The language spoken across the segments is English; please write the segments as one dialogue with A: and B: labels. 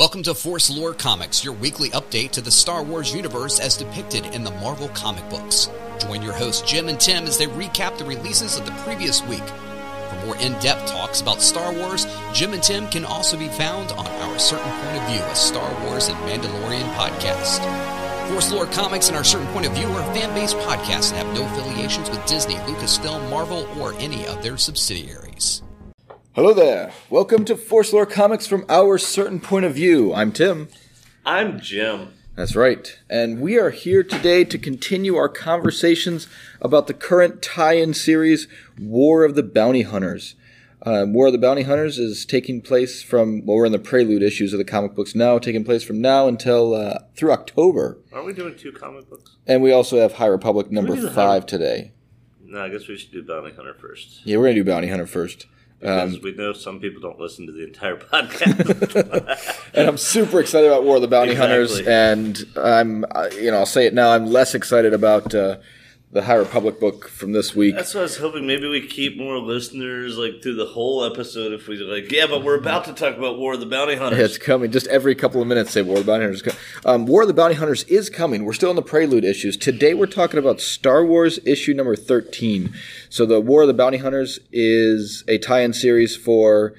A: Welcome to Force Lore Comics, your weekly update to the Star Wars universe as depicted in the Marvel comic books. Join your hosts Jim and Tim as they recap the releases of the previous week. For more in depth talks about Star Wars, Jim and Tim can also be found on our Certain Point of View, a Star Wars and Mandalorian podcast. Force Lore Comics and our Certain Point of View are fan based podcasts and have no affiliations with Disney, Lucasfilm, Marvel, or any of their subsidiaries.
B: Hello there. Welcome to Force Lore Comics from our certain point of view. I'm Tim.
C: I'm Jim.
B: That's right. And we are here today to continue our conversations about the current tie in series, War of the Bounty Hunters. Um, War of the Bounty Hunters is taking place from, well, we're in the prelude issues of the comic books now, taking place from now until uh, through October.
C: Aren't we doing two comic books?
B: And we also have High Republic number five
C: High-
B: today.
C: No, I guess we should do Bounty Hunter first.
B: Yeah, we're going to do Bounty Hunter first.
C: Because
B: Um,
C: we know some people don't listen to the entire podcast.
B: and I'm super excited about War of the Bounty Hunters, and I'm, uh, you know, I'll say it now. I'm less excited about uh, the High Republic book from this week.
C: That's what I was hoping. Maybe we keep more listeners like through the whole episode. If we like, yeah, but we're about to talk about War of the Bounty Hunters.
B: It's coming. Just every couple of minutes, say War of the Bounty Hunters. is Um, War of the Bounty Hunters is coming. We're still in the prelude issues. Today, we're talking about Star Wars issue number thirteen. So, the War of the Bounty Hunters is a tie-in series for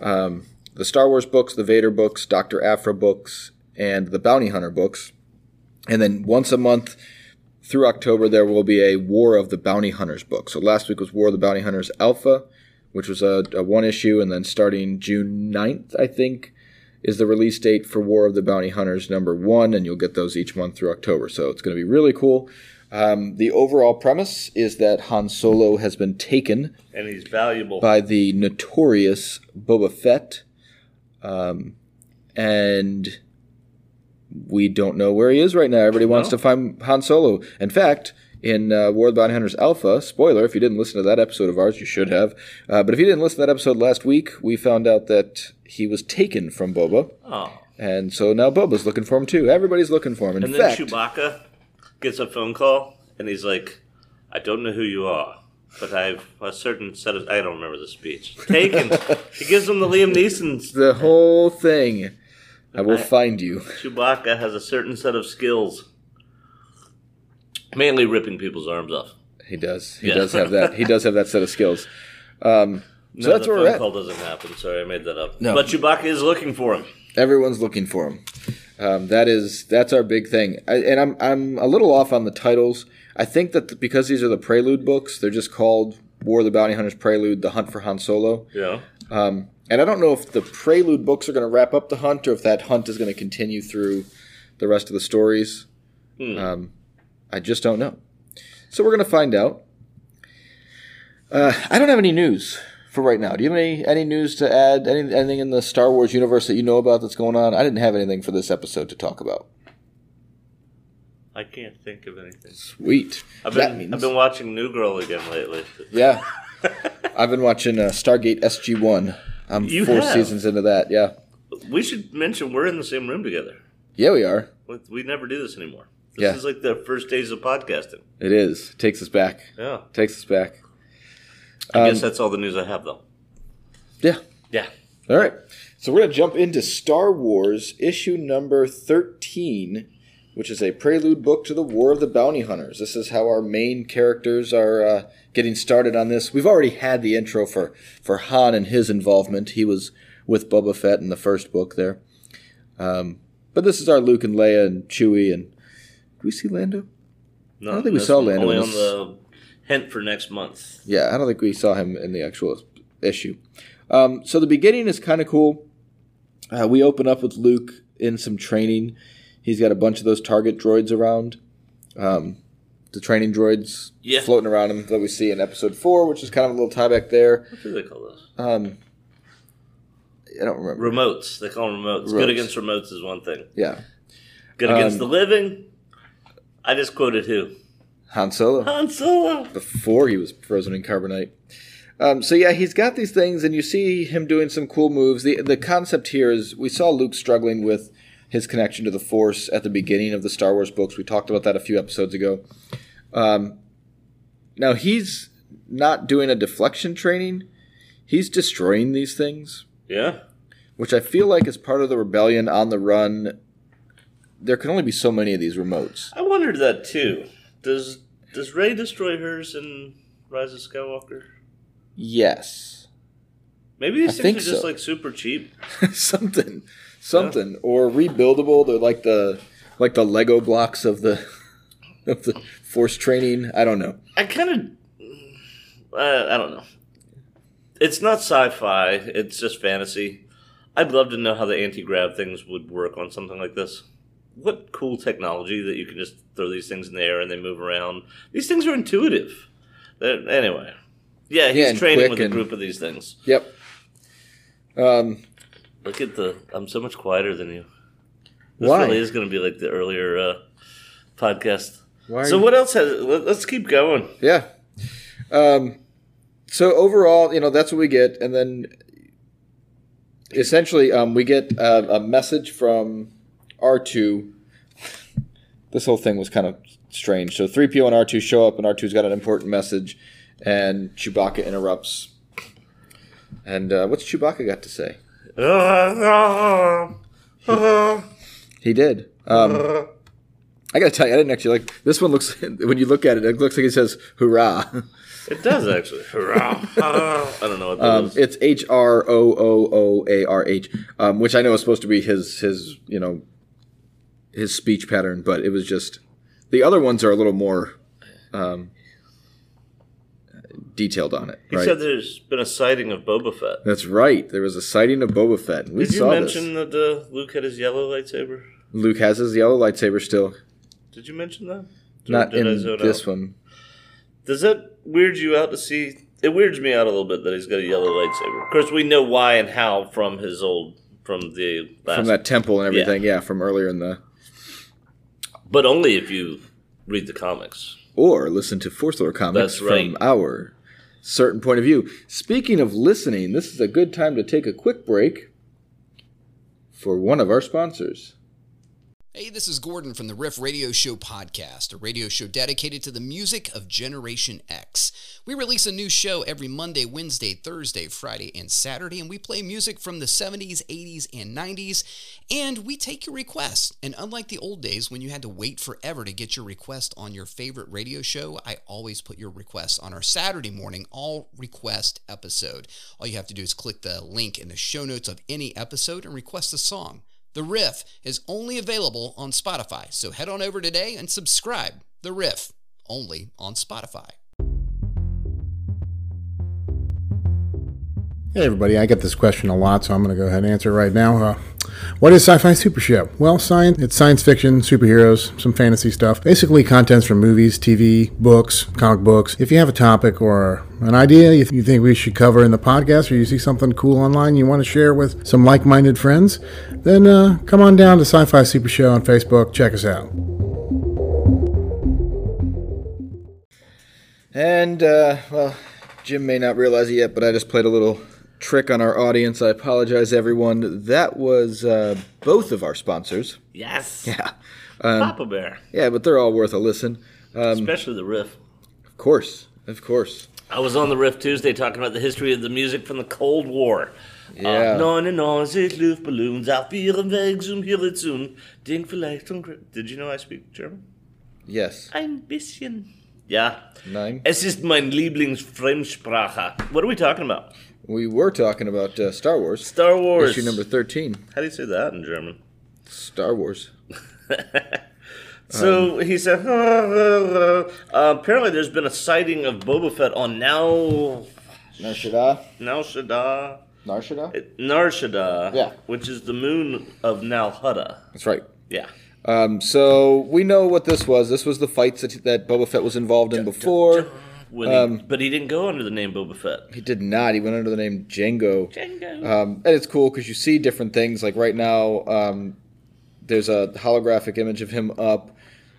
B: um, the Star Wars books, the Vader books, Doctor Aphra books, and the Bounty Hunter books. And then once a month through October, there will be a War of the Bounty Hunters book. So last week was War of the Bounty Hunters Alpha, which was a, a one issue, and then starting June 9th, I think, is the release date for War of the Bounty Hunters number one, and you'll get those each month through October. So it's going to be really cool. Um, the overall premise is that Han Solo has been taken
C: and he's valuable.
B: by the notorious Boba Fett, um, and we don't know where he is right now. Everybody wants
C: No.
B: to find Han Solo. In fact, in uh, War of the Bounty Hunters Alpha, spoiler, if you didn't listen to that episode of ours, you should have. Uh, but if you didn't listen to that episode last week, we found out that he was taken from Boba,
C: oh,
B: and so now Boba's looking for him too. Everybody's looking for him. In
C: and then
B: fact,
C: Chewbacca gets a phone call and he's like, "I don't know who you are." But I've a certain set of I don't remember the speech. Taken. he gives him the Liam Neeson's.
B: the whole thing, I will
C: I-
B: find you.
C: Chewbacca has a certain set of skills. Mainly ripping people's arms off.
B: He does. He
C: Yeah.
B: does have that. He does have that set of skills. Um, so
C: No,
B: that's
C: the
B: where we're at.
C: call doesn't happen. Sorry, I made that up.
B: No.
C: But Chewbacca is looking for him.
B: Everyone's looking for him. Um, that is that's our big thing. I, and I'm I'm a little off on the titles. I think that th- because these are the Prelude books, they're just called War of the Bounty Hunters Prelude: The Hunt for Han Solo.
C: Yeah.
B: Um, and I don't know if the Prelude books are going to wrap up the hunt or if that hunt is going to continue through the rest of the stories.
C: Hmm.
B: Um, I just don't know. So we're going to find out. Uh, I don't have any news for right now. Do you have any any news to add? Any, anything in the Star Wars universe that you know about that's going on? I didn't have anything for this episode to talk about.
C: I can't think of anything.
B: Sweet.
C: I've been
B: means
C: I've been watching New Girl again lately.
B: yeah. I've been watching uh, Stargate SG One. I'm
C: You
B: four
C: have?
B: seasons into that. Yeah.
C: We should mention we're in the same room together.
B: Yeah, we are.
C: We- We never do this anymore. This
B: Yeah.
C: is like the first days of podcasting.
B: It is. Takes us back.
C: Yeah.
B: Takes us back.
C: I
B: Um,
C: guess that's all the news I have, though.
B: Yeah.
C: Yeah.
B: All right. So we're going to jump into Star Wars issue number 13, which is a prelude book to the War of the Bounty Hunters. This is how our main characters are uh, getting started on this. We've already had the intro for, for Han and his involvement. He was with Boba Fett in the first book there. Um, but this is our Luke and Leia and Chewie. And did we see Lando?
C: No,
B: I don't think we saw Lando
C: Only on the hint for next month.
B: Yeah, I don't think we saw him in the actual issue. Um, so the beginning is kind of cool. Uh, we open up with Luke in some training. He's got a bunch of those target droids around. Um, the training droids
C: Yeah.
B: floating around him that we see in episode four, which is kind of a little tie back there.
C: What do they call those?
B: Um, I don't remember.
C: Remotes. They call them remotes.
B: Remotes.
C: Good against remotes is one thing.
B: Yeah,
C: Good against
B: Um,
C: the living. I just quoted who?
B: Han Solo.
C: Han Solo.
B: before he was frozen in carbonite. Um, so yeah, he's got these things, and you see him doing some cool moves. the The concept here is we saw Luke struggling with his connection to the Force at the beginning of the Star Wars books. We talked about that a few episodes ago. Um, now he's not doing a deflection training; he's destroying these things.
C: Yeah.
B: which I feel like is part of the rebellion on the run. There can only be so many of these remotes.
C: I wondered that too. Does does Rey destroy hers in Rise of Skywalker?
B: Yes,
C: Maybe these
B: I
C: things are just
B: so.
C: like super cheap.
B: something, something, or rebuildable. They're like the like the Lego blocks of the of the force training. I don't know.
C: I kind of, uh, I don't know. It's not sci-fi. It's just fantasy. I'd love to know how the anti-grav things would work on something like this. What cool technology that you can just throw these things in the air and they move around. These things are intuitive. They're, anyway, yeah, he's
B: Yeah,
C: training with a
B: and-
C: group of these things.
B: Yep. Um,
C: Look at the. I'm so much quieter than you. This
B: Why?
C: really is going to be like the earlier uh, podcast.
B: why?
C: So
B: you-
C: what else has? Let, let's keep going.
B: Yeah. Um, so overall, you know, that's what we get, and then essentially, um, we get a, a message from R two. This whole thing was kind of strange. So three PO and R two show up, and R 2s got an important message, and Chewbacca interrupts. And uh, what's Chewbacca got to say? He did. Um, I gotta tell you, I didn't actually like this one. Looks when you look at it, it looks like it says "Hurrah."
C: It does actually. Hurrah. I don't know what that
B: Um,
C: is.
B: it's H R O O O A R H, um, which I know is supposed to be his his you know his speech pattern, but it was just the other ones are a little more um, detailed on it.
C: He
B: right?
C: said there's been a sighting of Boba Fett.
B: That's right. There was a sighting of Boba Fett. and We
C: Did you
B: saw
C: mention
B: this.
C: that uh, Luke had his yellow lightsaber?
B: Luke has his yellow lightsaber still,
C: Did you mention that?
B: Not in this
C: out?
B: one.
C: Does that weird you out to see? It weirds me out a little bit that he's got a yellow lightsaber. Of course, we know why and how from his old from the last,
B: From that temple and everything, yeah. from earlier in the
C: but only if you read the comics.
B: or listen to Force Lore comics
C: right.
B: from our certain point of view. Speaking of listening, this is a good time to take a quick break for one of our sponsors.
A: Hey, this is Gordon from the Riff Radio Show podcast, a radio show dedicated to the music of Generation X. We release a new show every Monday, Wednesday, Thursday, Friday, and Saturday, and we play music from the 70s, 80s, and 90s, and we take your requests. And unlike the old days when you had to wait forever to get your request on your favorite radio show, I always put your requests on our Saturday morning all request episode. All you have to do is click the link in the show notes of any episode and request a song. The Riff is only available on Spotify, so head on over today and subscribe. The Riff, only on Spotify.
D: Hey everybody, I get this question a lot, so I'm going to go ahead and answer it right now. Uh, what is Sci-Fi Super Show? Well, science, it's science fiction, superheroes, some fantasy stuff. Basically, contents from movies, TV, books, comic books. If you have a topic or an idea you, you think we should cover in the podcast, or you see something cool online you want to share with some like-minded friends, then uh, come on down to Sci-Fi Super Show on Facebook. Check us out.
B: And, uh, well, Jim may not realize it yet, but I just played a little trick on our audience. I apologize, everyone. That was uh, both of our sponsors.
C: Yes,
B: Yeah. Um,
C: Papa Bear,
B: yeah, but they're all worth a listen. Um,
C: especially the riff.
B: of course. Of course.
C: I was on the Riff Tuesday talking about the history of the music from the Cold War.
B: Yeah.
C: Uh, 99 Luftballons auf ihrem Weg zum Horizont. Denk vielleicht Did you know I speak German?
B: Yes.
C: Ein bisschen. Ja.
B: Nine.
C: Es ist mein Lieblingsfremdsprache. What are we talking about?
B: We were talking about uh, Star Wars.
C: Star Wars.
B: Issue number 13.
C: How do you say that in German?
B: Star Wars.
C: So he said, uh, apparently there's been a sighting of Boba Fett on Now
B: Nar Shaddaa.
C: Now Shaddaa,
B: Nar Shaddaa?
C: Nar Shaddaa,
B: Yeah.
C: which is the moon of Nal Hutta.
B: That's right.
C: Yeah.
B: Um, so we know what this was. This was the fights that, that Boba Fett was involved in before.
C: He,
B: Um,
C: but he didn't go under the name Boba Fett.
B: He did not. He went under the name Django.
C: Django.
B: Um, and it's cool because you see different things. Like right now, um, there's a holographic image of him up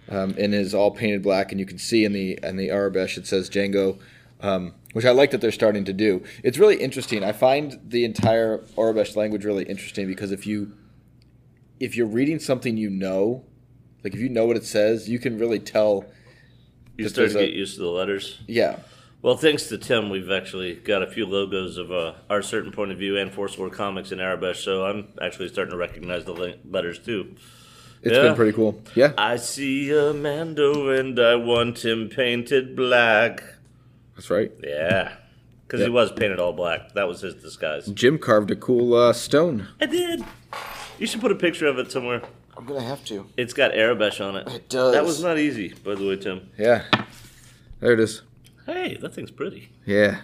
B: um, in his all painted black, and you can see in the in the Aurebesh it says Django, um, which I like that they're starting to do. It's really interesting. I find the entire Aurebesh language really interesting because if you if you're reading something you know, like if you know what it says, you can really tell.
C: you start to
B: a-
C: get used to the letters.
B: Yeah,
C: Well, thanks to Tim, we've actually got a few logos of uh, our certain point of view and Force Lore Comics in Aurebesh, so I'm actually starting to recognize the letters too.
B: It's
C: Yeah.
B: been pretty cool. Yeah,
C: I see a Mando and I want him painted black.
B: That's right.
C: Yeah. Because he was painted all black. That was his disguise.
B: Jim carved a cool uh, stone.
C: I did. You should put a picture of it somewhere.
B: I'm gonna have to.
C: It's got Aurebesh on it.
B: It does.
C: That was not easy, by the way, Tim.
B: Yeah, there it is.
C: Hey, that thing's pretty.
B: Yeah.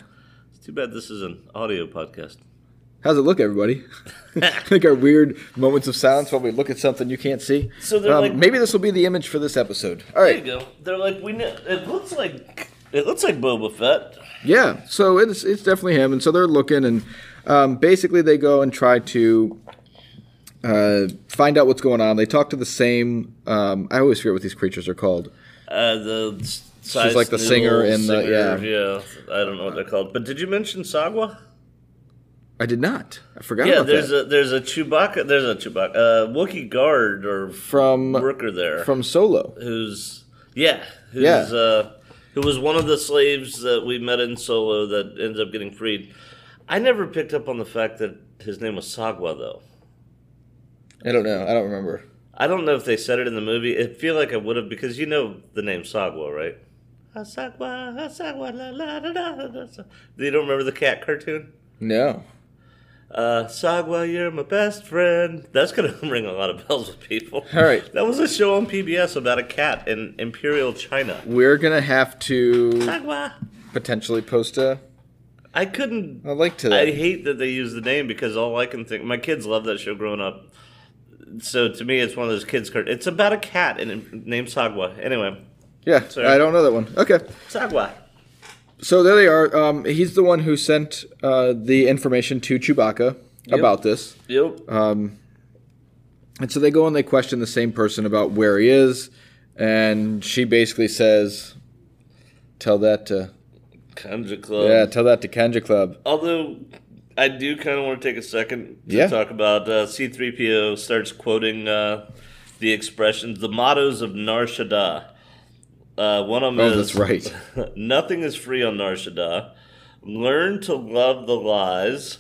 C: It's too bad this is an audio podcast.
B: How's it look, everybody? like our weird moments of silence while we look at something you can't see.
C: So they're
B: Um,
C: like-
B: maybe this will be the image for this episode. All right.
C: There you go. They're like we. Know, it looks like it looks like Boba Fett.
B: Yeah. So it's it's definitely him, and so they're looking, and um, basically they go and try to uh, find out what's going on. They talk to the same. Um, I always forget what these creatures are called.
C: Uh, the
B: She's like the singer in the- yeah.
C: yeah. I don't know what they're called. But did you mention Sagwa?
B: I did not. I forgot
C: Yeah, there's
B: that.
C: a there's a Chewbacca. There's a Chewbacca. Uh, Wookiee guard or
B: From-
C: worker there
B: From Solo.
C: who's yeah who's
B: Yeah.
C: uh who was one of the slaves that we met in Solo that ends up getting freed. I never picked up on the fact that his name was Sagwa though.
B: I don't know. I don't remember.
C: I don't know if they said it in the movie. I feel like I would have because you know the name Sagwa, right? Sagwa, Sagwa, la la la la. la, la. You don't remember the cat cartoon?
B: No.
C: Uh, Sagwa, you're my best friend. That's gonna ring a lot of bells with people.
B: All right.
C: That was a show on PBS about a cat in Imperial China.
B: We're gonna have to
C: Sagwa.
B: potentially post a,
C: I couldn't.
B: I like to
C: I hate that they use the name because all I can think. My kids love that show growing up. So to me, it's one of those kids' cart. It's about a cat and named Sagwa. Anyway,
B: yeah,
C: Sorry.
B: I don't know that one. Okay.
C: Sagwa.
B: So there they are. Um, he's the one who sent uh, the information to Chewbacca about this.
C: Yep.
B: And so they go and they question the same person about where he is, and she basically says, "Tell that to
C: Kanjiklub.
B: yeah, tell that to Kanjiklub."
C: Although I do kind of want to take a second to
B: Yeah.
C: talk about uh, C3PO starts quoting uh, the expressions, the mottos of Nar Shaddaa. Uh, one of them
B: Oh,
C: is
B: that's right.
C: Nothing is free on Nar Shaddaa. Learn to love the lies.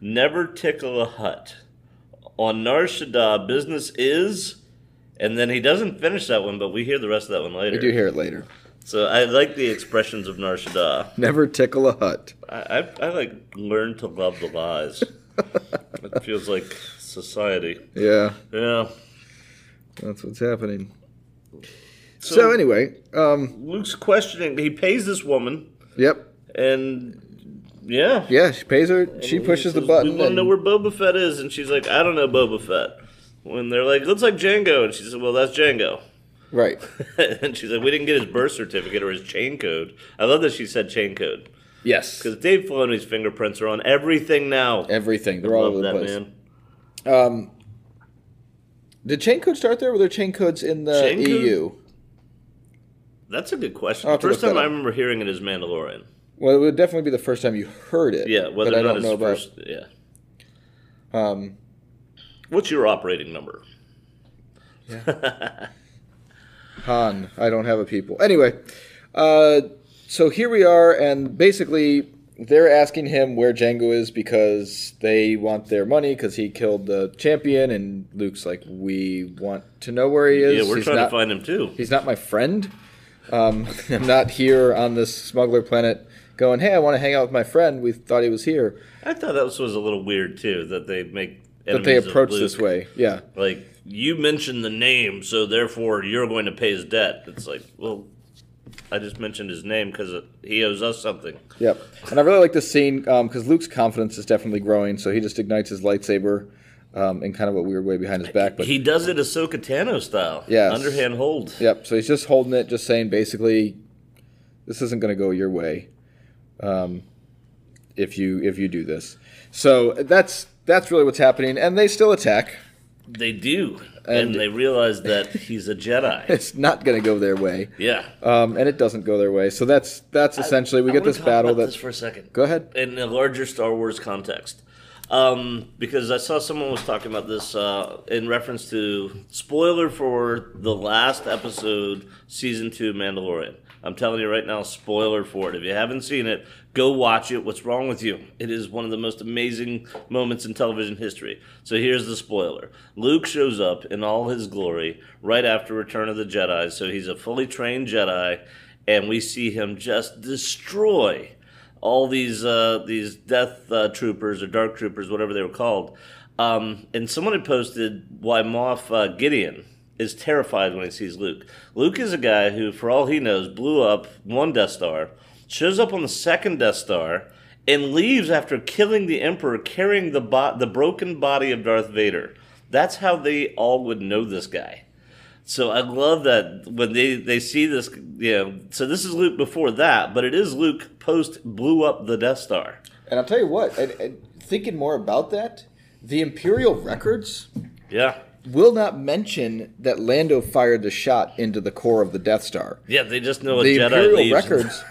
C: Never tickle a Hutt. On Nar Shaddaa, business is, and then he doesn't finish that one, but we hear the rest of that one later.
B: We do hear it later.
C: So I like the expressions of Nar Shaddaa.
B: Never tickle a Hutt.
C: I, I, I like learn to love the lies. it feels like society.
B: Yeah,
C: Yeah.
B: that's what's happening. So, anyway, um,
C: Luke's questioning. He pays this woman,
B: yep,
C: and yeah,
B: yeah, she pays her. She
C: He
B: pushes the button.
C: We want to know where Boba Fett is, and she's like, I don't know Boba Fett. When they're like, looks like Django, and she said, Well, that's Django.
B: right.
C: and she's like, We didn't get his birth certificate or his chain code. I love that she said chain code
B: Yes,
C: because Dave Filoni's fingerprints are on everything now.
B: everything. They're all over the place.
C: man.
B: Um, did chain code start there? Were there chain codes in the
C: Chain code? That's a good question.
B: To
C: First time I remember hearing it is Mandalorian.
B: Well, it would definitely be the first time you heard it.
C: Yeah, whether
B: but I
C: or not
B: don't
C: it's
B: know
C: the
B: about.
C: first. Yeah.
B: Um,
C: What's your operating number?
B: Han, I don't have a people. Anyway, uh, so here we are, and basically they're asking him where Django is because they want their money because he killed the champion, and Luke's like, "We want to know where he is.
C: Yeah, we're
B: He's
C: trying
B: not-
C: to find him too.
B: He's not my friend. Um, I'm not here on this smuggler planet." Going, hey, I want to hang out with my friend. We thought he was here.
C: I thought that was, was a little weird too that they make
B: That they approach this way. Yeah.
C: Like you mentioned the name, so therefore you're going to pay his debt. It's like, well, I just mentioned his name because he owes us something.
B: Yep. And I really like this scene because Luke's confidence is definitely growing. So he just ignites his lightsaber um, in kind of a weird way behind his back. But
C: he does it Ahsoka Tano style.
B: Yeah,
C: underhand hold.
B: yep. So he's just holding it, just saying basically, this isn't going to go your way, um, if you if you do this. So that's that's really what's happening, and they still attack.
C: They do, and,
B: And-
C: they realize that he's a Jedi.
B: It's not going to go their way,
C: yeah.
B: um, and it doesn't go their way. So that's that's essentially we
C: I
B: get this battle.
C: about
B: That
C: this for a second.
B: go ahead.
C: in a larger Star Wars context. Um, because I saw someone was talking about this uh, in reference to spoiler for the last episode, season two, Mandalorian. I'm telling you right now, spoiler for it. If you haven't seen it, go watch it. What's wrong with you? It is one of the most amazing moments in television history. So here's the spoiler Luke shows up in all his glory right after Return of the Jedi. So he's a fully trained Jedi, and we see him just destroy all these uh, these Death uh, Troopers or Dark Troopers, whatever they were called. Um, and someone had posted why Moff uh, Gideon is terrified when he sees Luke. Luke is a guy who, for all he knows, blew up one Death Star, shows up on the second Death Star, and leaves after killing the Emperor, carrying the bo- the broken body of Darth Vader. That's how they all would know this guy. So I love that when they, they see this, you know, so this is Luke before that, but it is Luke post blew up the Death Star.
B: And I'll tell you what, and, and thinking more about that, the Imperial records
C: Yeah.
B: will not mention that Lando fired the shot into the core of the Death Star.
C: Yeah, they just know a
B: the
C: Jedi
B: Imperial
C: leaves.
B: records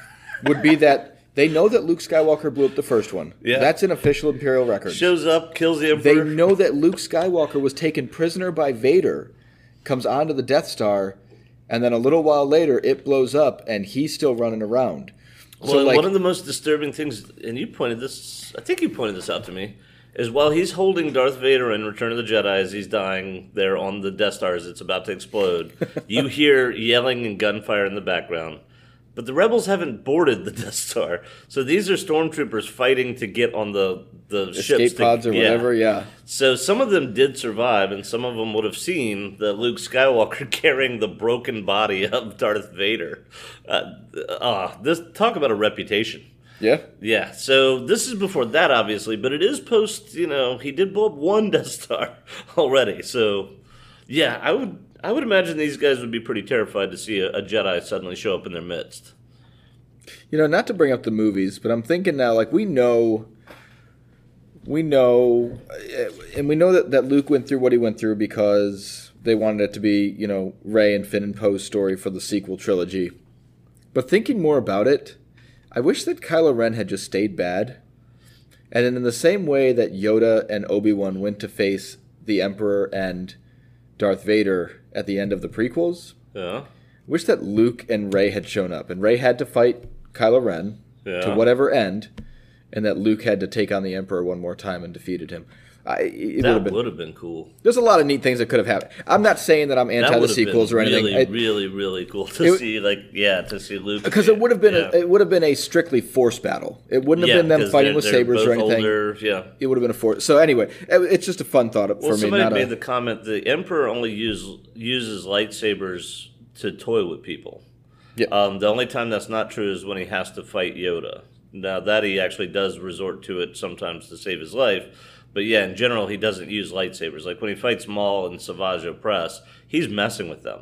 B: would be that they know that Luke Skywalker blew up the first one.
C: Yeah.
B: That's an official Imperial record.
C: shows up, kills the Emperor.
B: They know that Luke Skywalker was taken prisoner by Vader, comes onto the Death Star, and then a little while later it blows up and he's still running around.
C: Well,
B: so like
C: one of the most disturbing things, and you pointed this, I think you pointed this out to me, is while he's holding Darth Vader in Return of the Jedi as he's dying there on the Death Star as it's about to explode, you hear yelling and gunfire in the background. But the rebels haven't boarded the Death Star, so these are stormtroopers fighting to get on the the ships
B: escape
C: to-
B: pods or
C: yeah.
B: whatever, yeah.
C: So some of them did survive, and some of them would have seen the Luke Skywalker carrying the broken body of Darth Vader. Uh, uh, this talk about a reputation.
B: Yeah.
C: Yeah, so this is before that, obviously, but it is post. You know, he did blow up one Death Star already. So, yeah, I would I would imagine these guys would be pretty terrified to see a, a Jedi suddenly show up in their midst.
B: You know, not to bring up the movies, but I'm thinking now, like we know, we know, eh, and we know that, that Luke went through what he went through because they wanted it to be, you know, Rey and Finn and Poe's story for the sequel trilogy. But thinking more about it, I wish that Kylo Ren had just stayed bad. And in the same way that Yoda and Obi Wan went to face the Emperor and Darth Vader at the end of the prequels,
C: Yeah,
B: Wish that Luke and Rey had shown up, and Rey had to fight Kylo Ren
C: Yeah.
B: to whatever end, and that Luke had to take on the Emperor one more time and defeated him. I, it would
C: that
B: have been.
C: would have been cool.
B: There's a lot of neat things that could have happened. I'm not saying that I'm
C: That
B: anti the sequels
C: been
B: or anything,
C: really,
B: I-
C: really, really cool to
B: It-
C: see. Like, yeah, to see Luke
B: because it would have been
C: yeah.
B: a, it would have been a strictly force battle. It wouldn't have
C: Yeah,
B: been them fighting
C: they're-
B: with
C: they're
B: sabers or anything.
C: older, yeah.
B: It would have been a force. So anyway, it- it's just a fun thought for
C: Well,
B: me.
C: somebody made
B: a,
C: the comment: the Emperor only use, uses lightsabers to toy with people.
B: Yeah.
C: Um, the only time that's not true is when he has to fight Yoda. Now that he actually does resort to it sometimes to save his life, but yeah, in general he doesn't use lightsabers. Like when he fights Maul and Savage Opress, he's messing with them.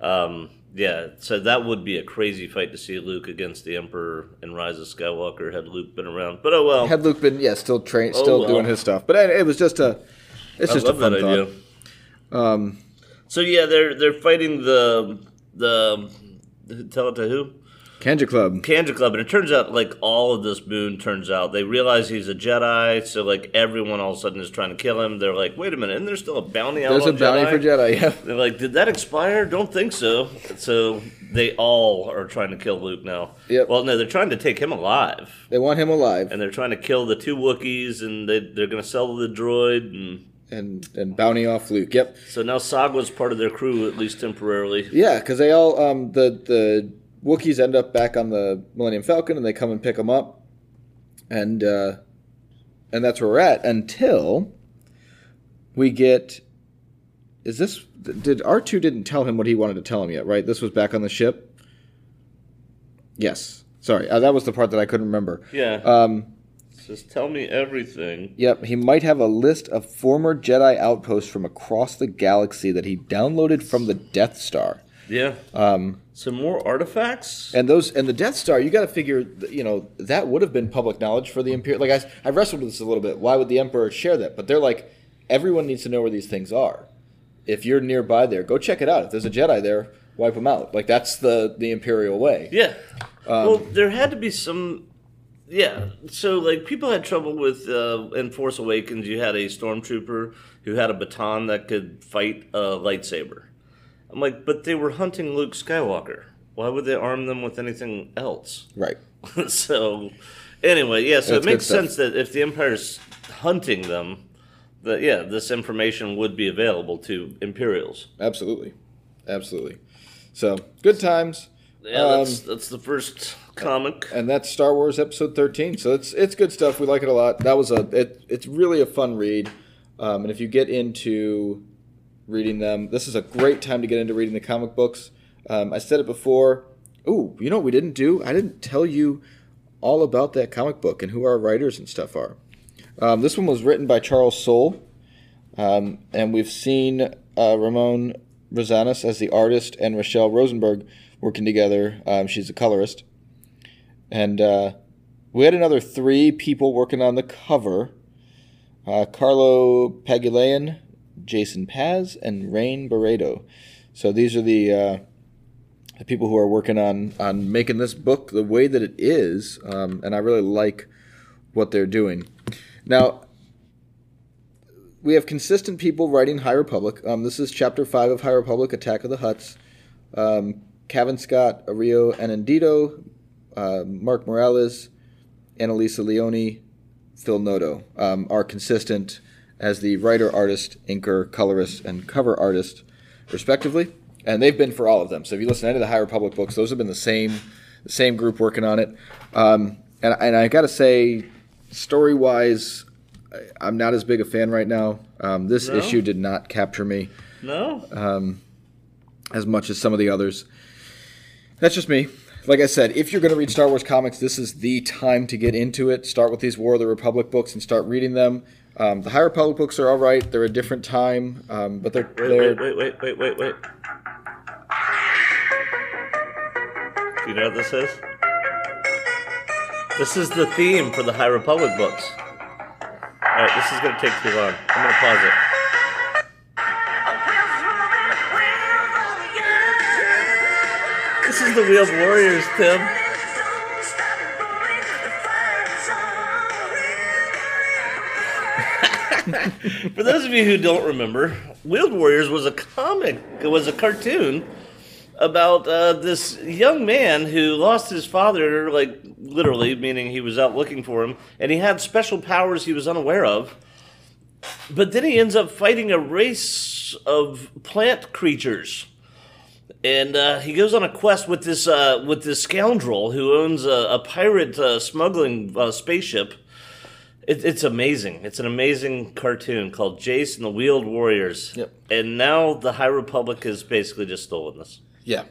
C: Um, yeah, so that would be a crazy fight to see Luke against the Emperor and Rise of Skywalker had Luke been around. But oh well,
B: had Luke been yeah still train
C: Oh,
B: still
C: well.
B: doing his stuff, but it was just a it's
C: I
B: just a fun
C: idea. Um, so yeah, they're they're fighting the the tell it to who
B: Kanjiklub.
C: Kanja Club, and it turns out like all of this moon turns out they realize he's a Jedi, so like everyone all of a sudden is trying to kill him. They're like, wait a minute, isn't there still a bounty out
B: There's a bounty
C: Jedi?
B: for Jedi. Yeah.
C: They're like, did that expire? Don't think so. So they all are trying to kill Luke now.
B: Yep.
C: Well, no, they're trying to take him alive,
B: They want him alive.
C: and they're trying to kill the two Wookiees, and they they're going to sell the droid and.
B: and and bounty off Luke. Yep.
C: So now Sagwa's part of their crew, at least temporarily.
B: Yeah, because they all um the the Wookiees end up back on the Millennium Falcon and they come and pick them up, and uh, and that's where we're at until we get. Is this did R two didn't tell him what he wanted to tell him yet? Right. This was back on the ship. Yes. Sorry, uh, that was the part that I couldn't remember.
C: Yeah.
B: Um,
C: Says, tell me everything.
B: Yep, he might have a list of former Jedi outposts from across the galaxy that he downloaded from the Death Star.
C: Yeah. Um, Some more artifacts?
B: And those and the Death Star, you got to figure, you know, that would have been public knowledge for the Imperial. Like I, I wrestled with this a little bit. Why would the Emperor share that? But they're like, everyone needs to know where these things are. If you're nearby there, go check it out. If there's a Jedi there, wipe them out. Like that's the the Imperial way.
C: Yeah.
B: Um,
C: well, there had to be some Yeah, so like people had trouble with uh, in Force Awakens. You had a stormtrooper who had a baton that could fight a lightsaber. I'm like, but they were hunting Luke Skywalker. Why would they arm them with anything else?
B: Right.
C: so, anyway, yeah. So
B: That's
C: it makes sense that if the Empire's hunting them, that yeah, this information would be available to Imperials.
B: Absolutely. Absolutely. So good times.
C: Yeah,
B: Um,
C: that's that's the first comic.
B: and that's Star Wars Episode 13. So it's it's good stuff. We like it a lot. That was a it, it's really a fun read. Um, and if you get into reading them, this is a great time to get into reading the comic books. Um, I said it before. Ooh, you know what we didn't do? I didn't tell you all about that comic book and who our writers and stuff are. Um, this one was written by Charles Soule, um, and we've seen uh, Ramon Rosanas as the artist and Rachelle Rosenberg working together. Um, she's a colorist. And uh, we had another three people working on the cover uh, Carlo Pagulayan, Jason Paz, and Rain Beredo. So these are the, uh, the people who are working on, on making this book the way that it is. Um, and I really like what they're doing. Now, we have consistent people writing High Republic. Um, this is chapter 5 of High Republic Attack of the Hutts. Um, Cavan Scott, Ario Anindito, uh, Mark Morales, Annalisa Leoni, Phil Noto um, are consistent as the writer, artist, inker, colorist, and cover artist, respectively. And they've been for all of them. So if you listen to any of the High Republic books, those have been the same, the same group working on it. Um, and, and I got to say, story wise, I'm not as big a fan right now. Um, this
C: No?
B: issue did not capture me
C: No,
B: as much as some of the others. That's just me. Like I said, if you're going to read Star Wars comics, this is the time to get into it. Start with these War of the Republic books and start reading them. Um, the High Republic books are all right. They're a different time, um, but they're,
C: wait,
B: they're
C: wait, wait, wait, wait, wait, wait. Do you know what this is? This is the theme for the High Republic books. Alright, this is gonna take too long. I'm gonna pause it. This is the Wheeled Warriors, Tim. For those of you who don't remember, Wheeled Warriors was a comic, it was a cartoon about uh, this young man who lost his father, like literally, meaning he was out looking for him, and he had special powers he was unaware of. But then he ends up fighting a race of plant creatures. And uh, he goes on a quest with this uh, with this scoundrel who owns a, a pirate uh, smuggling uh, spaceship. It, it's amazing. It's an amazing cartoon called Jayce and the Wheeled Warriors.
B: Yep.
C: And now the High Republic has basically just stolen this.
B: yeah,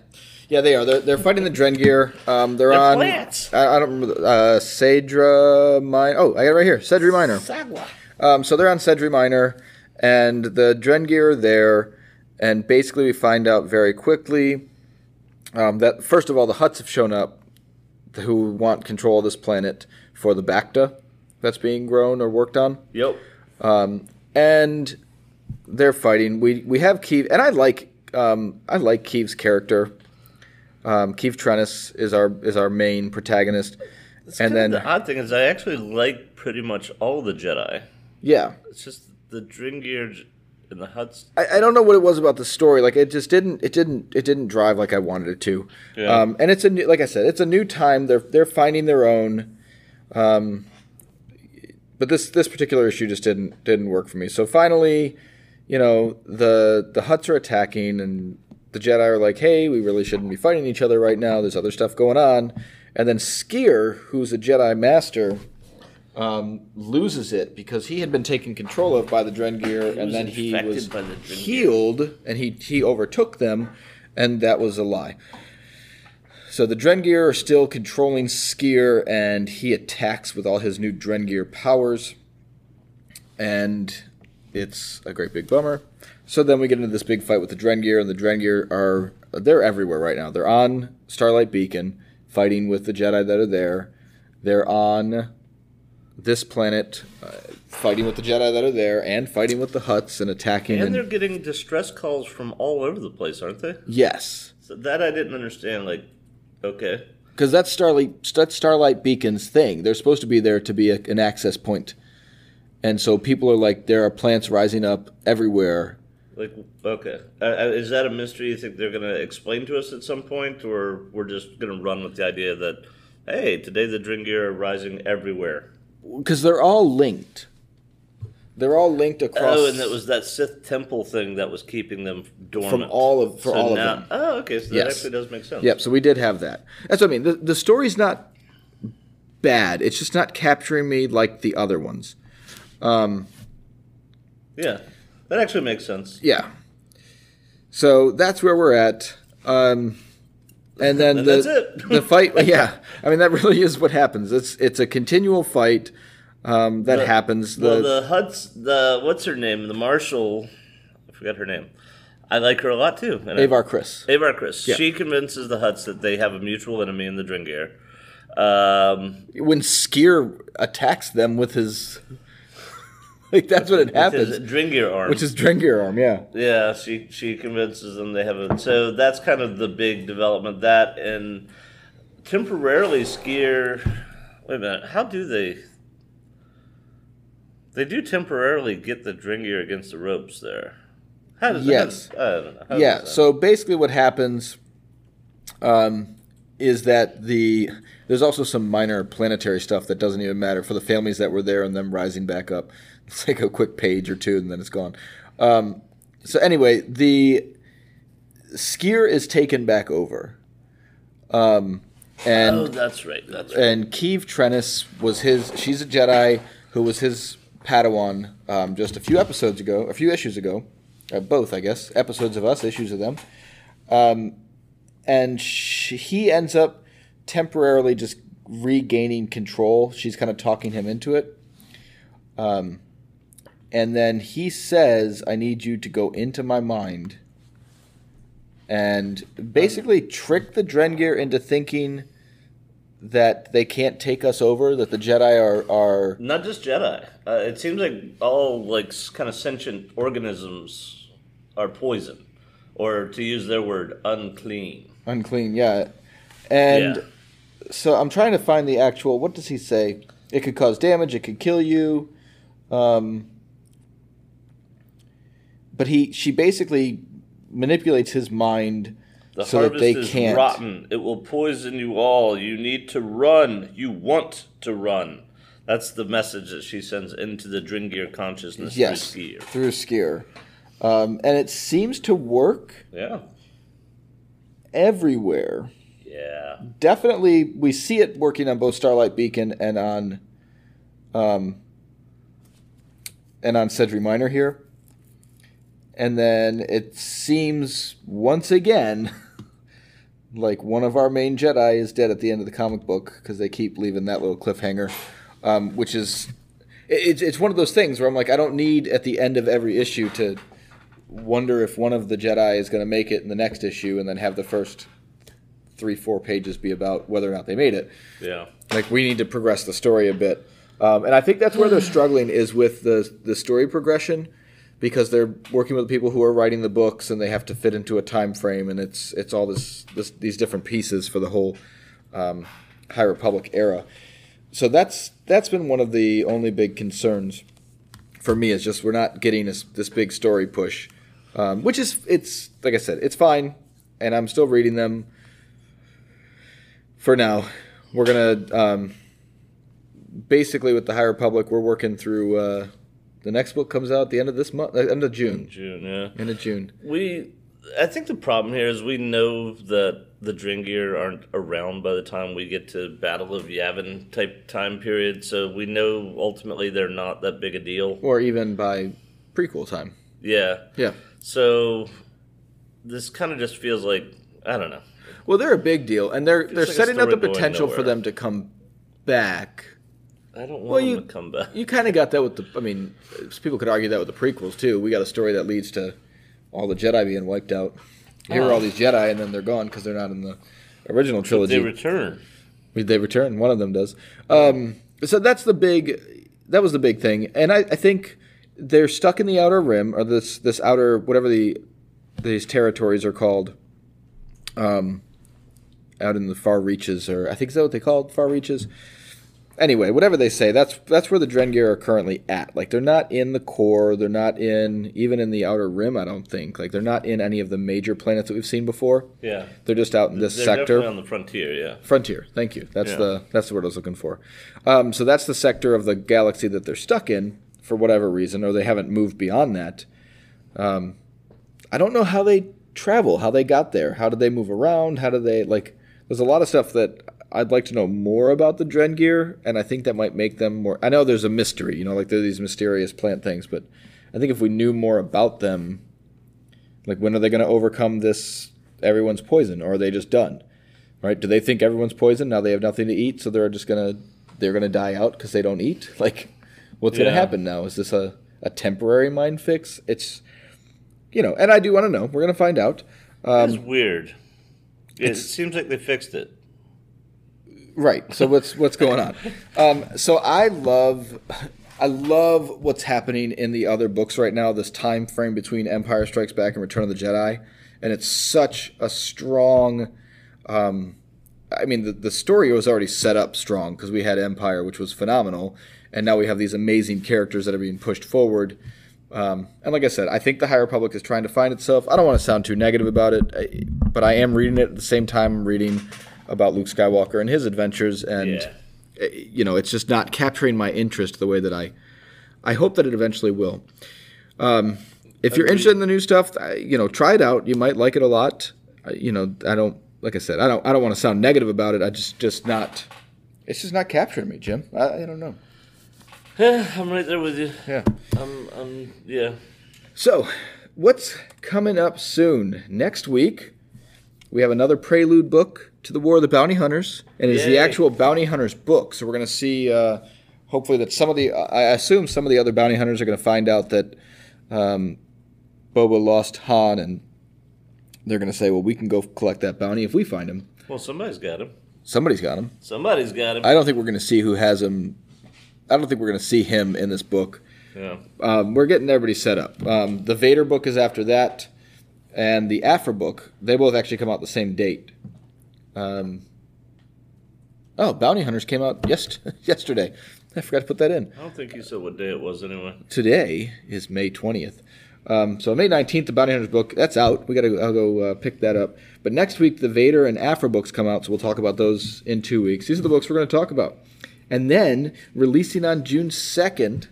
B: yeah, they are. They're, they're fighting the Drengir. Um, they're,
C: They're
B: on.
C: plants.
B: I, I don't remember. Uh, Cedra Minor. Oh, I got it right here. Sedri Minor. Sagwa. Um, so they're on Sedri Minor, and the Drengir are there, and basically we find out very quickly um, that first of all the Hutts have shown up, who want control of this planet for the Bacta that's being grown or worked on,
C: Yep.
B: and they're fighting. We we have Keeve, and I like um, I like Keeve's character. Um, Keeve Trennis is our is our main protagonist, and then
C: the odd thing is, I actually like pretty much all the Jedi.
B: yeah,
C: It's just the Drengir and the Hutts.
B: I, I don't know what it was about the story. Like it just didn't it didn't it didn't drive like I wanted it to.
C: Yeah.
B: Um, and it's a new, like I said, it's a new time. They're they're finding their own. Um, but this this particular issue just didn't didn't work for me. So finally, you know the the Hutts are attacking, and the Jedi are like, "Hey, we really shouldn't be fighting each other right now. There's other stuff going on." And then Sskeer, who's a Jedi master, um, loses it because he had been taken control of by the Drengir, and then he was
C: the
B: healed, and he he overtook them, and that was a lie. So the Drengir are still controlling Sskeer, and he attacks with all his new Drengir powers, and it's a great big bummer. So then we get into this big fight with the Drengir, and the Drengir are they're everywhere right now. They're on Starlight Beacon, fighting with the Jedi that are there. They're on this planet, uh, fighting with the Jedi that are there, and fighting with the Hutts and attacking.
C: And
B: and-
C: they're getting distress calls from all over the place, aren't they?
B: yes,
C: So that I didn't understand. Like, okay.
B: because that's Starlight that's Starlight Beacon's thing. They're supposed to be there to be a, an access point, and so people are like, there are plants rising up everywhere.
C: Like, okay, uh, uh, is that a mystery? You think they're going to explain to us at some point, or we're just going to run with the idea that, hey, today the Drengir are rising everywhere?
B: Because they're all linked. They're all linked across.
C: Oh, and it was that Sith temple thing that was keeping them dormant
B: From all of- for
C: So
B: all of them.
C: Oh, okay, so that
B: Yes.
C: actually does make sense.
B: Yep. So we did have that. That's what I mean. The the story's not bad. It's just not capturing me like the other ones.
C: Yeah, that actually makes sense.
B: Yeah. So that's where we're at. Um, and then
C: And
B: the the fight. Yeah, I mean that really is what happens. It's it's a continual fight um, that
C: The-
B: happens. The,
C: well, the Hutts, the what's her name, the Marshall, I forgot her name. I like her a lot too. And
B: Avar Kriss.
C: Avar Kriss.
B: Yeah.
C: She convinces the Hutts that they have a mutual enemy in the Drengir. Um,
B: When Sskeer attacks them with his, like that's what it happens.
C: Drengir arm.
B: Which is Drengir arm. Yeah.
C: yeah, she she convinces them they have a. So that's kind of the big development. That and temporarily Sskeer. Wait a minute. How do they? They do temporarily get the Drengir against the ropes there. How does
B: Yes.
C: How, I don't know. How
B: yeah.
C: that-
B: So basically, what happens um, is that the there's also some minor planetary stuff that doesn't even matter for the families that were there and them rising back up. It's like a quick page or two, and then it's gone. Um, so anyway, the Sskeer is taken back over, um, and
C: oh, that's right. That's right.
B: and Keeve Trennis was his. She's a Jedi who was his Padawan um, just a few episodes ago, a few issues ago, uh, both I guess episodes of us, issues of them, um, and she, he ends up temporarily just regaining control. She's kind of talking him into it. Um, and then he says, "I need you to go into my mind." And basically trick the Drengir into thinking that they can't take us over, that the Jedi are, are
C: Not just Jedi. Uh, it seems like all like kind of sentient organisms are poison, or to use their word, unclean.
B: unclean, yeah. And
C: Yeah.
B: so I'm trying to find the actual. What does he say? It could cause damage. It could kill you. Um, but he, she basically manipulates his mind
C: The
B: so that
C: harvest
B: they
C: is
B: can't.
C: rotten. It will poison you all. You need to run. You want to run. That's the message that she sends into the Drengir consciousness
B: Yes,
C: through Sskeer.
B: through Sskeer, um, and it seems to work
C: Yeah.
B: everywhere.
C: Yeah.
B: definitely we see it working on both Starlight Beacon and on um and on Sedri Minor here. And then it seems once again like one of our main Jedi is dead at the end of the comic book because they keep leaving that little cliffhanger, um, which is it's it's one of those things where I'm like I don't need at the end of every issue to wonder if one of the Jedi is going to make it in the next issue and then have the first three four pages be about whether or not they made it.
C: Yeah.
B: Like we need to progress the story a bit, um, and I think that's where they're struggling is with the the story progression because they're working with people who are writing the books and they have to fit into a time frame and it's it's all this, this these different pieces for the whole um, High Republic era. So that's that's been one of the only big concerns for me is just we're not getting this this big story push, um, which is it's like I said it's fine, and I'm still reading them. For now, we're gonna um, basically with the High Republic, we're working through. Uh, the next book comes out at the end of this month, uh, end of June.
C: June. Yeah.
B: End of June.
C: We, I think the problem here is we know that the Drengir aren't around by the time we get to Battle of Yavin type time period, so we know ultimately they're not that big a deal.
B: or even by prequel time.
C: Yeah.
B: Yeah.
C: So this kind of just feels like I don't know.
B: Well, they're a big deal, and they're they're
C: like
B: setting up the potential for them to come back.
C: I don't want
B: Well,
C: them
B: you-
C: to come back.
B: You kind of got that with the. I mean, people could argue that with the prequels too. We got a story that leads to all the Jedi being wiped out. Here are all these Jedi, and then they're gone because they're not in the original trilogy.
C: They return.
B: They return. One of them does. Um, so that's the big. That was the big thing, and I, I think they're stuck in the outer rim or this this outer whatever the these territories are called. Um, out in the far reaches, or I think is that what they call it, far reaches. Anyway, whatever they say, that's that's where the Drengir are currently at. Like they're not in the core, they're not in even in the outer rim. I don't think. Like they're not in any of the major planets that we've seen before.
C: Yeah.
B: They're just out in this
C: They're
B: sector.
C: definitely on the frontier, yeah.
B: Frontier. Thank you. That's
C: Yeah.
B: the that's the word I was looking for. Um, so that's the sector of the galaxy that they're stuck in for whatever reason, or they haven't moved beyond that. Um, I don't know how they travel, how they got there, how did they move around, how did they like? There's a lot of stuff that I'd like to know more about the Drengir, and I think that might make them more. I know there's a mystery, you know, like they're these mysterious plant things, but I think if we knew more about them, like when are they going to overcome this? Everyone's poison, or are they just done? right? Do they think everyone's poisoned now? They have nothing to eat, so they're just gonna they're gonna die out because they don't eat. Like, what's gonna happen now? Is this a a temporary mind fix? It's you know, and I do want to know. We're gonna find out.
C: it's
B: Um,
C: weird. It
B: it's-
C: seems like they fixed it.
B: Right. So what's what's going on? Um, so I love. I love what's happening in the other books right now. This time frame between Empire Strikes Back and Return of the Jedi, and it's such a strong. Um, I mean, the, the story was already set up strong because we had Empire, which was phenomenal, and now we have these amazing characters that are being pushed forward. Um, and like I said, I think the High Republic is trying to find itself. I don't want to sound too negative about it, but I am reading it at the same time I'm reading about Luke Skywalker and his adventures, and
C: Yeah.
B: uh, you know, it's just not capturing my interest the way that I. I hope that it eventually will. Um, if you're interested in the new stuff, you know, try it out. You might like it a lot. You know, I don't like I said, I don't I don't want to sound negative about it. I just just not. It's just not capturing me, Jim. I, I don't know.
C: Yeah, I'm right there with you.
B: Yeah.
C: I'm, I'm, yeah.
B: So, what's coming up soon? Next week, we have another prelude book to the War of the Bounty Hunters, and it's the actual Bounty Hunters book. So we're going to see, uh, hopefully, that some of the, I assume some of the other bounty hunters are going to find out that um, Boba lost Han, and they're going to say, well, we can go collect that bounty if we find him.
C: Well, somebody's got him.
B: Somebody's got him.
C: Somebody's got him.
B: I don't think we're going to see who has him. I don't think we're going to see him in this book.
C: yeah.
B: Um, we're getting everybody set up. Um, the Vader book is after that, and the Aphra book. They both actually come out the same date. Um, oh, Bounty Hunters came out yes, yesterday. I forgot to put that in.
C: I don't think you said what day it was anyway.
B: Today is May twentieth. Um, so May nineteenth, the Bounty Hunters book that's out. We got to I'll go uh, pick that up. But next week, the Vader and Aphra books come out, so we'll talk about those in two weeks. These are the books we're going to talk about, and then releasing on June second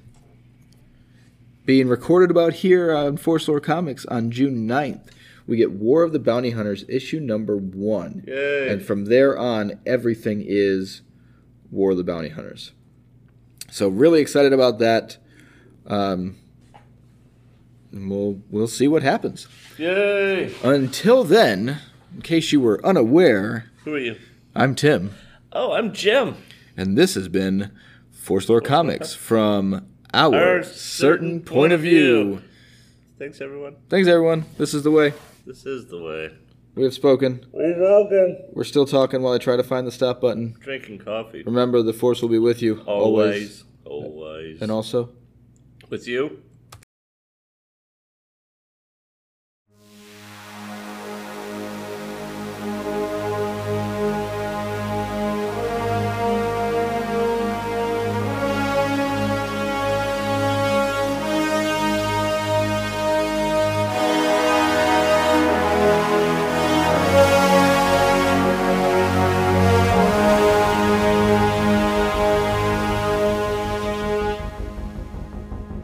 B: being recorded about here on Force Lore Comics on June 9th. We get War of the Bounty Hunters issue number one.
C: Yay.
B: And from there on, everything is War of the Bounty Hunters. So really excited about that. Um, we'll we'll see what happens.
C: Yay!
B: Until then, in case you were unaware,
C: Who are you?
B: I'm Tim,
C: Oh, I'm Jim.
B: and this has been Force Lore Comics from our,
C: Our
B: certain point of view.
C: Thanks, everyone.
B: Thanks, everyone. This is the way.
C: This is the way.
B: We have spoken.
C: We're walking.
B: We're still talking while I try to find the stop button.
C: Drinking coffee.
B: Remember, the Force will be with you
C: Always. Always.
B: And also,
C: With you?